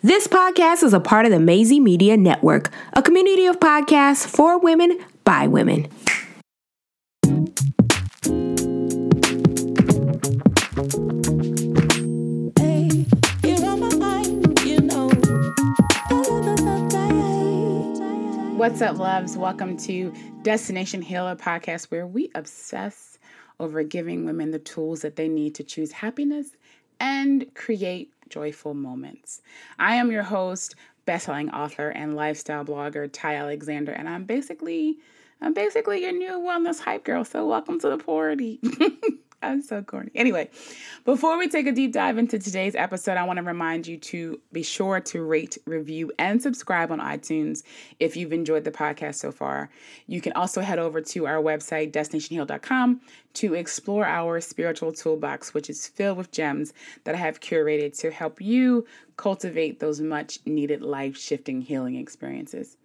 This podcast is a part of the Maisie Media Network, a community of podcasts for women by women. What's up, loves? Welcome to Destination Healer podcast, where we obsess over giving women the tools that they need to choose happiness and create joyful moments. I am your host, bestselling author and lifestyle blogger Ty Alexander, and I'm basically I'm basically your new wellness hype girl. So welcome to the party. I'm so corny. Anyway, before we take a deep dive into today's episode, I want to remind you to be sure to rate, review, and subscribe on iTunes if you've enjoyed the podcast so far. You can also head over to our website, destinationheal.com, to explore our spiritual toolbox, which is filled with gems that I have curated to help you cultivate those much needed life shifting healing experiences.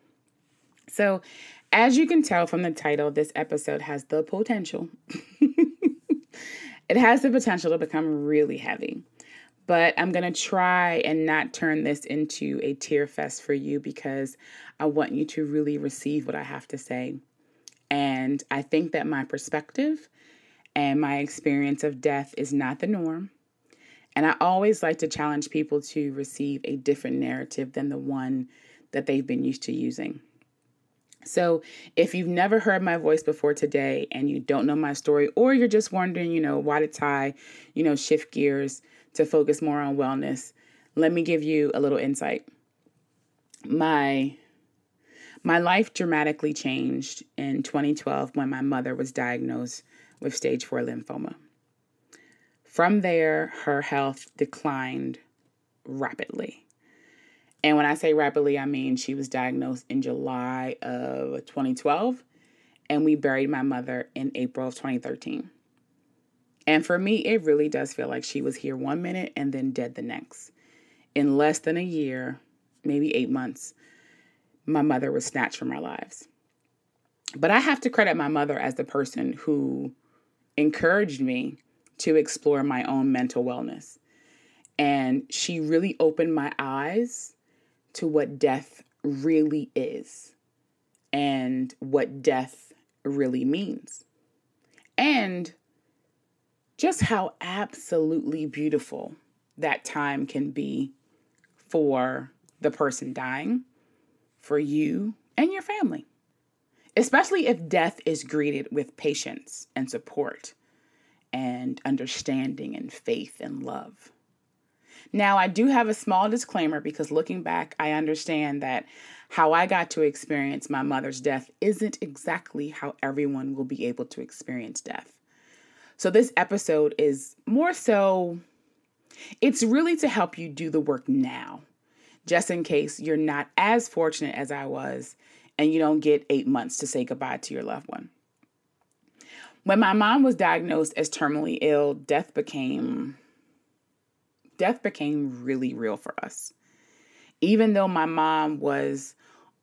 So, as you can tell from the title, this episode has the potential It has the potential to become really heavy, but I'm going to try and not turn this into a tear fest for you because I want you to really receive what I have to say. And I think that my perspective and my experience of death is not the norm. And I always like to challenge people to receive a different narrative than the one that they've been used to using. So, if you've never heard my voice before today and you don't know my story, or you're just wondering, you know, why did Ty, you know, shift gears to focus more on wellness, let me give you a little insight. My my life dramatically changed in 2012 when my mother was diagnosed with stage 4 lymphoma. From there, her health declined rapidly. And when I say rapidly, I mean she was diagnosed in July of 2012, and we buried my mother in April of 2013. And for me, it really does feel like she was here one minute and then dead the next. In less than a year, maybe eight months, my mother was snatched from our lives. But I have to credit my mother as the person who encouraged me to explore my own mental wellness. And she really opened my eyes to what death really is and what death really means. And just how absolutely beautiful that time can be for the person dying, for you and your family. Especially if death is greeted with patience and support and understanding and faith and love. Now, I do have a small disclaimer because looking back, I understand that how I got to experience my mother's death isn't exactly how everyone will be able to experience death. So, this episode is more so, it's really to help you do the work now, just in case you're not as fortunate as I was and you don't get eight months to say goodbye to your loved one. When my mom was diagnosed as terminally ill, death became death became really real for us. Even though my mom was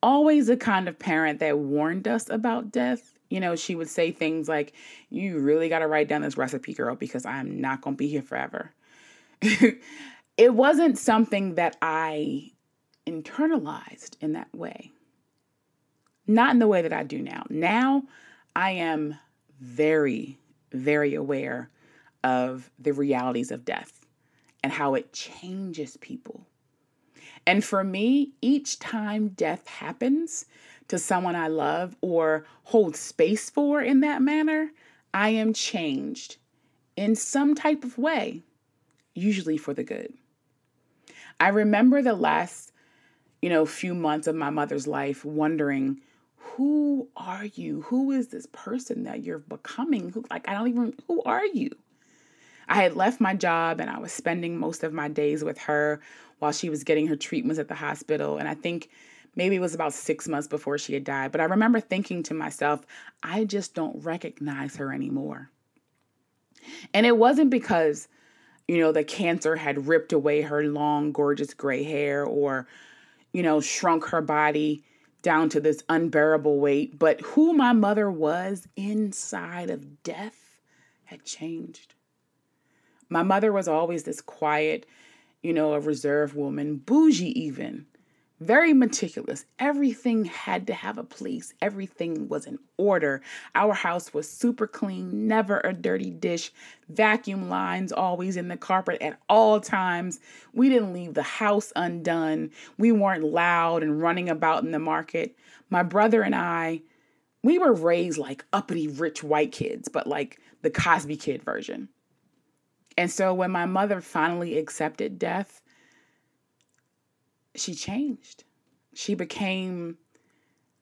always the kind of parent that warned us about death, you know, she would say things like, You really got to write down this recipe, girl, because I'm not going to be here forever. it wasn't something that I internalized in that way. Not in the way that I do now. Now I am very, very aware of the realities of death and how it changes people. And for me, each time death happens to someone I love or hold space for in that manner, I am changed in some type of way, usually for the good. I remember the last, you know, few months of my mother's life wondering, who are you? Who is this person that you're becoming? Who like I don't even who are you? I had left my job and I was spending most of my days with her while she was getting her treatments at the hospital. And I think maybe it was about six months before she had died. But I remember thinking to myself, I just don't recognize her anymore. And it wasn't because, you know, the cancer had ripped away her long, gorgeous gray hair or, you know, shrunk her body down to this unbearable weight, but who my mother was inside of death had changed. My mother was always this quiet, you know, a reserved woman, bougie even very meticulous. Everything had to have a place, everything was in order. Our house was super clean, never a dirty dish, vacuum lines always in the carpet at all times. We didn't leave the house undone. We weren't loud and running about in the market. My brother and I, we were raised like uppity rich white kids, but like the Cosby kid version. And so when my mother finally accepted death, she changed. She became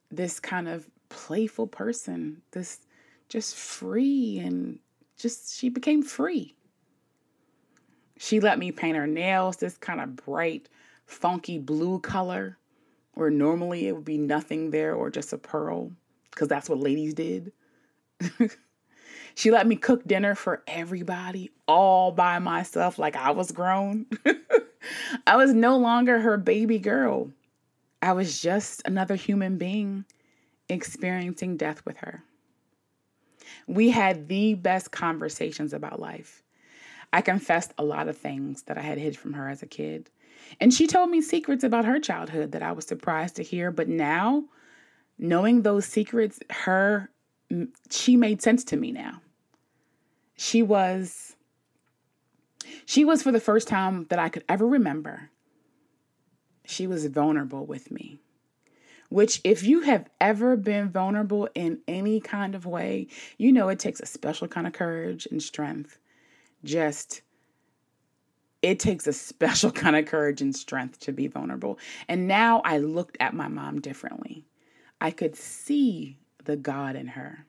this kind of playful person, this just free and just she became free. She let me paint her nails this kind of bright, funky blue color, where normally it would be nothing there or just a pearl, because that's what ladies did. she let me cook dinner for everybody all by myself, like I was grown. I was no longer her baby girl. I was just another human being experiencing death with her. We had the best conversations about life. I confessed a lot of things that I had hid from her as a kid. And she told me secrets about her childhood that I was surprised to hear. But now, knowing those secrets, her, she made sense to me now. She was she was, for the first time that I could ever remember, she was vulnerable with me. Which, if you have ever been vulnerable in any kind of way, you know it takes a special kind of courage and strength. Just, it takes a special kind of courage and strength to be vulnerable. And now I looked at my mom differently. I could see the God in her.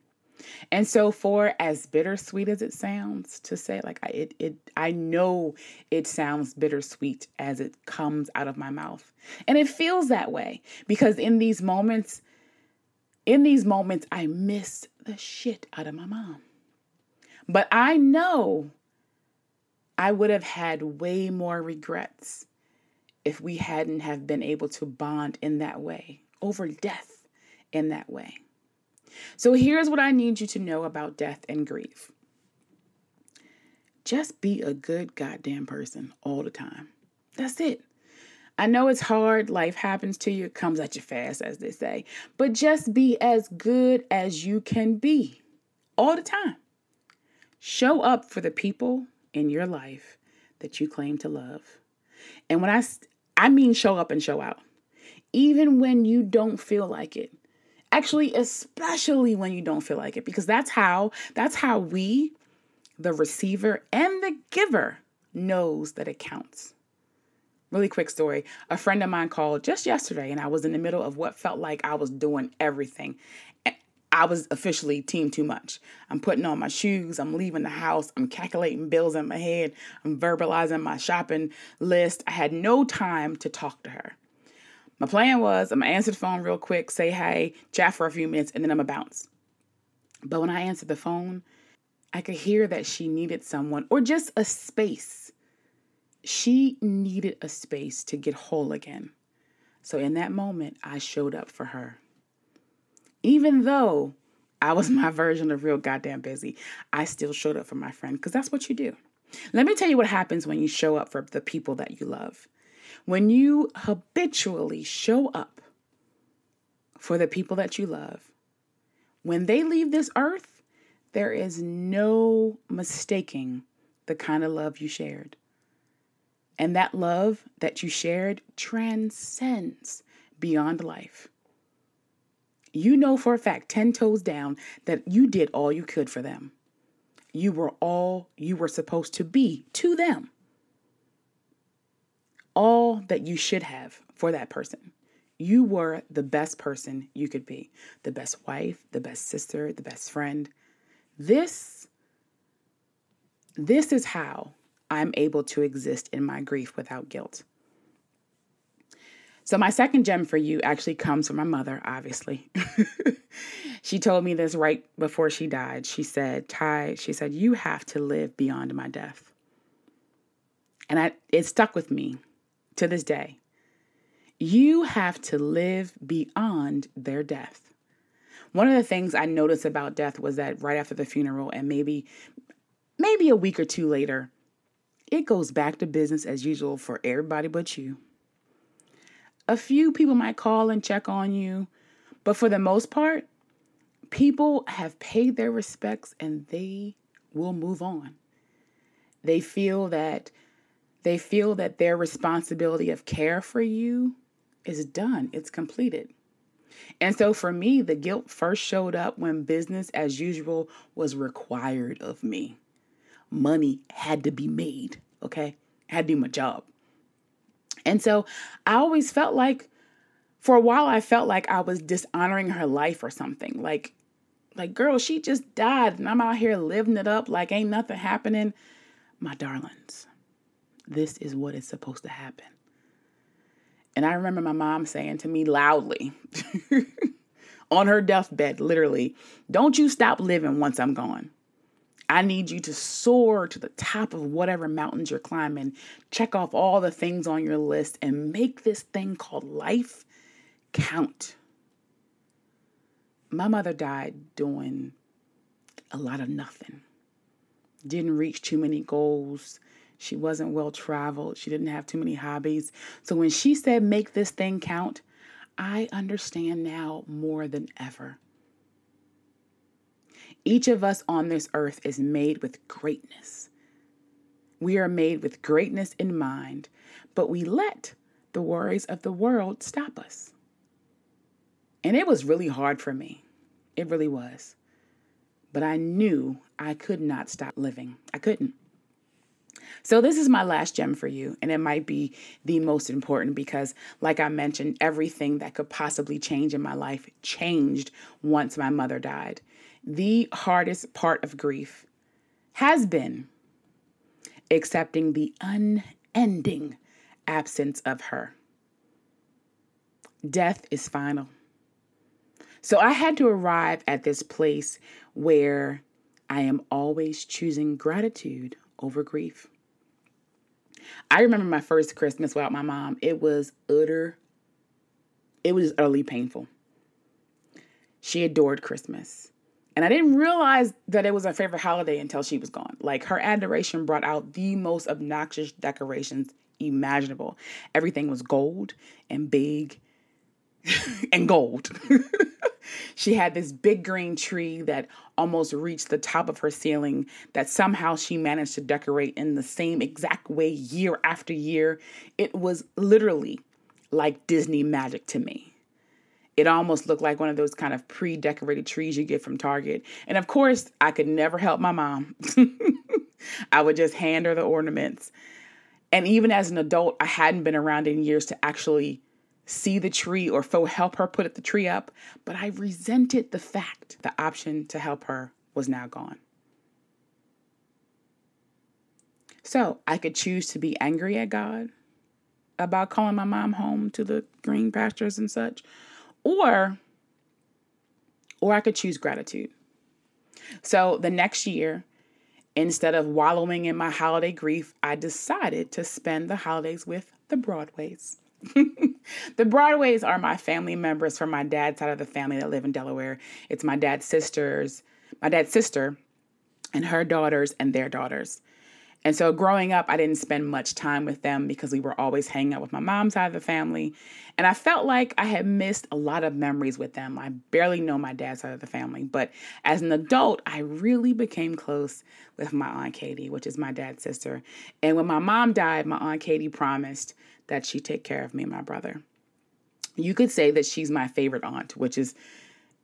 And so for as bittersweet as it sounds to say like I it, it I know it sounds bittersweet as it comes out of my mouth. And it feels that way because in these moments in these moments I miss the shit out of my mom. But I know I would have had way more regrets if we hadn't have been able to bond in that way over death in that way. So here's what I need you to know about death and grief just be a good goddamn person all the time. That's it. I know it's hard. Life happens to you, it comes at you fast, as they say. But just be as good as you can be all the time. Show up for the people in your life that you claim to love. And when I I mean show up and show out. Even when you don't feel like it. Actually, especially when you don't feel like it because that's how that's how we the receiver and the giver knows that it counts. Really quick story. A friend of mine called just yesterday and I was in the middle of what felt like I was doing everything. I was officially team too much. I'm putting on my shoes, I'm leaving the house, I'm calculating bills in my head, I'm verbalizing my shopping list. I had no time to talk to her. My plan was I'm gonna answer the phone real quick, say hey, chat for a few minutes, and then I'm gonna bounce. But when I answered the phone, I could hear that she needed someone or just a space. She needed a space to get whole again. So in that moment, I showed up for her. Even though I was my version of real goddamn busy, I still showed up for my friend because that's what you do. Let me tell you what happens when you show up for the people that you love. When you habitually show up for the people that you love, when they leave this earth, there is no mistaking the kind of love you shared. And that love that you shared transcends beyond life. You know for a fact, 10 toes down, that you did all you could for them. You were all you were supposed to be to them all that you should have for that person. You were the best person you could be the best wife, the best sister, the best friend. This, this is how I'm able to exist in my grief without guilt. So, my second gem for you actually comes from my mother, obviously. she told me this right before she died. She said, Ty, she said, you have to live beyond my death. And I, it stuck with me to this day. You have to live beyond their death. One of the things I noticed about death was that right after the funeral and maybe maybe a week or two later, it goes back to business as usual for everybody but you. A few people might call and check on you, but for the most part, people have paid their respects and they will move on. They feel that they feel that their responsibility of care for you is done, it's completed. And so for me, the guilt first showed up when business as usual was required of me. Money had to be made, okay? I had to do my job. And so I always felt like for a while I felt like I was dishonoring her life or something. Like like girl, she just died and I'm out here living it up like ain't nothing happening. My darlings, this is what is supposed to happen. And I remember my mom saying to me loudly on her deathbed, literally, don't you stop living once I'm gone. I need you to soar to the top of whatever mountains you're climbing, check off all the things on your list, and make this thing called life count. My mother died doing a lot of nothing, didn't reach too many goals, she wasn't well traveled. She didn't have too many hobbies. So when she said, make this thing count, I understand now more than ever. Each of us on this earth is made with greatness. We are made with greatness in mind, but we let the worries of the world stop us. And it was really hard for me. It really was. But I knew I could not stop living. I couldn't. So, this is my last gem for you, and it might be the most important because, like I mentioned, everything that could possibly change in my life changed once my mother died. The hardest part of grief has been accepting the unending absence of her. Death is final. So, I had to arrive at this place where I am always choosing gratitude over grief. I remember my first Christmas without my mom. It was utter, it was utterly painful. She adored Christmas. And I didn't realize that it was her favorite holiday until she was gone. Like her adoration brought out the most obnoxious decorations imaginable. Everything was gold and big and gold. she had this big green tree that almost reached the top of her ceiling that somehow she managed to decorate in the same exact way year after year. It was literally like Disney magic to me. It almost looked like one of those kind of pre decorated trees you get from Target. And of course, I could never help my mom. I would just hand her the ornaments. And even as an adult, I hadn't been around in years to actually see the tree or fo help her put the tree up, but I resented the fact the option to help her was now gone. So I could choose to be angry at God about calling my mom home to the green pastures and such, or or I could choose gratitude. So the next year, instead of wallowing in my holiday grief, I decided to spend the holidays with the Broadways. the Broadways are my family members from my dad's side of the family that live in Delaware. It's my dad's sisters, my dad's sister, and her daughters and their daughters. And so growing up, I didn't spend much time with them because we were always hanging out with my mom's side of the family. And I felt like I had missed a lot of memories with them. I barely know my dad's side of the family. But as an adult, I really became close with my Aunt Katie, which is my dad's sister. And when my mom died, my Aunt Katie promised that she'd take care of me and my brother. You could say that she's my favorite aunt, which is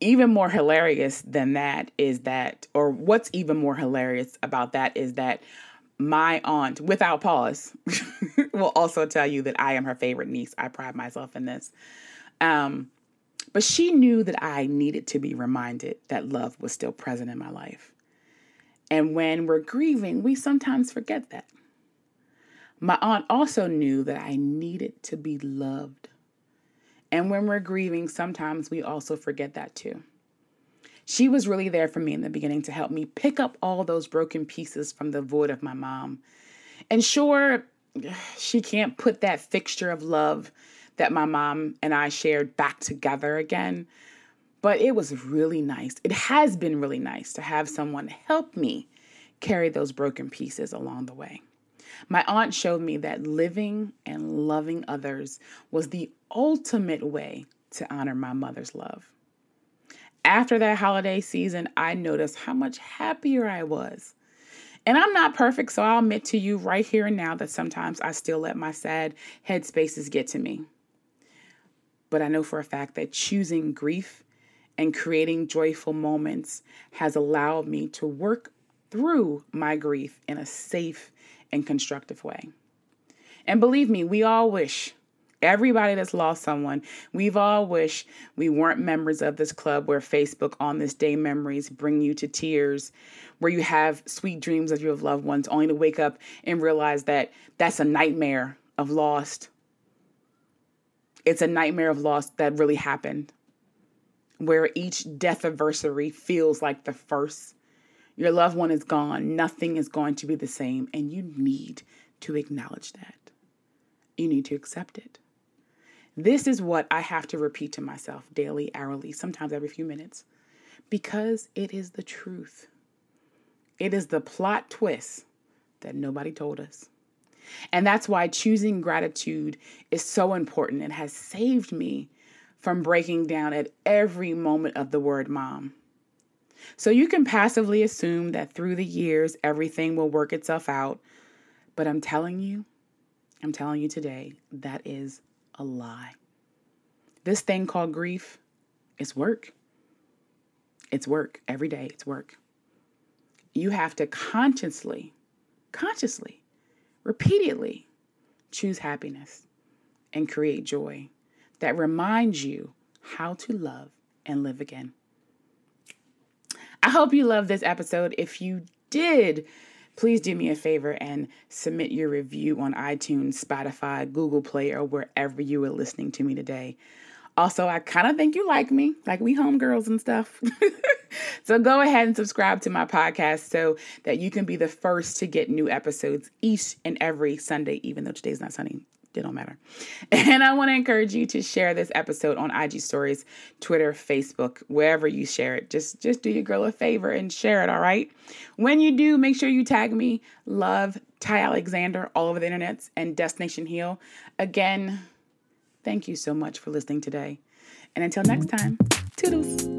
even more hilarious than that is that, or what's even more hilarious about that is that my aunt, without pause, will also tell you that I am her favorite niece. I pride myself in this. Um, but she knew that I needed to be reminded that love was still present in my life. And when we're grieving, we sometimes forget that. My aunt also knew that I needed to be loved. And when we're grieving, sometimes we also forget that too. She was really there for me in the beginning to help me pick up all those broken pieces from the void of my mom. And sure, she can't put that fixture of love that my mom and I shared back together again. But it was really nice. It has been really nice to have someone help me carry those broken pieces along the way. My aunt showed me that living and loving others was the ultimate way to honor my mother's love. After that holiday season, I noticed how much happier I was. And I'm not perfect, so I'll admit to you right here and now that sometimes I still let my sad headspaces get to me. But I know for a fact that choosing grief and creating joyful moments has allowed me to work through my grief in a safe and constructive way. And believe me, we all wish, everybody that's lost someone, we've all wished we weren't members of this club where Facebook on this day memories bring you to tears, where you have sweet dreams of your loved ones, only to wake up and realize that that's a nightmare of lost. It's a nightmare of loss that really happened, where each death anniversary feels like the first your loved one is gone. Nothing is going to be the same. And you need to acknowledge that. You need to accept it. This is what I have to repeat to myself daily, hourly, sometimes every few minutes, because it is the truth. It is the plot twist that nobody told us. And that's why choosing gratitude is so important. It has saved me from breaking down at every moment of the word mom. So you can passively assume that through the years everything will work itself out. But I'm telling you, I'm telling you today, that is a lie. This thing called grief is work. It's work every day, it's work. You have to consciously, consciously, repeatedly choose happiness and create joy that reminds you how to love and live again. I hope you love this episode. If you did, please do me a favor and submit your review on iTunes, Spotify, Google Play, or wherever you are listening to me today. Also, I kind of think you like me, like we homegirls and stuff. so go ahead and subscribe to my podcast so that you can be the first to get new episodes each and every Sunday, even though today's not sunny it don't matter. And I want to encourage you to share this episode on IG stories, Twitter, Facebook, wherever you share it. Just just do your girl a favor and share it, all right? When you do, make sure you tag me, love Ty Alexander all over the internets and Destination Heal. Again, thank you so much for listening today. And until next time, toodles.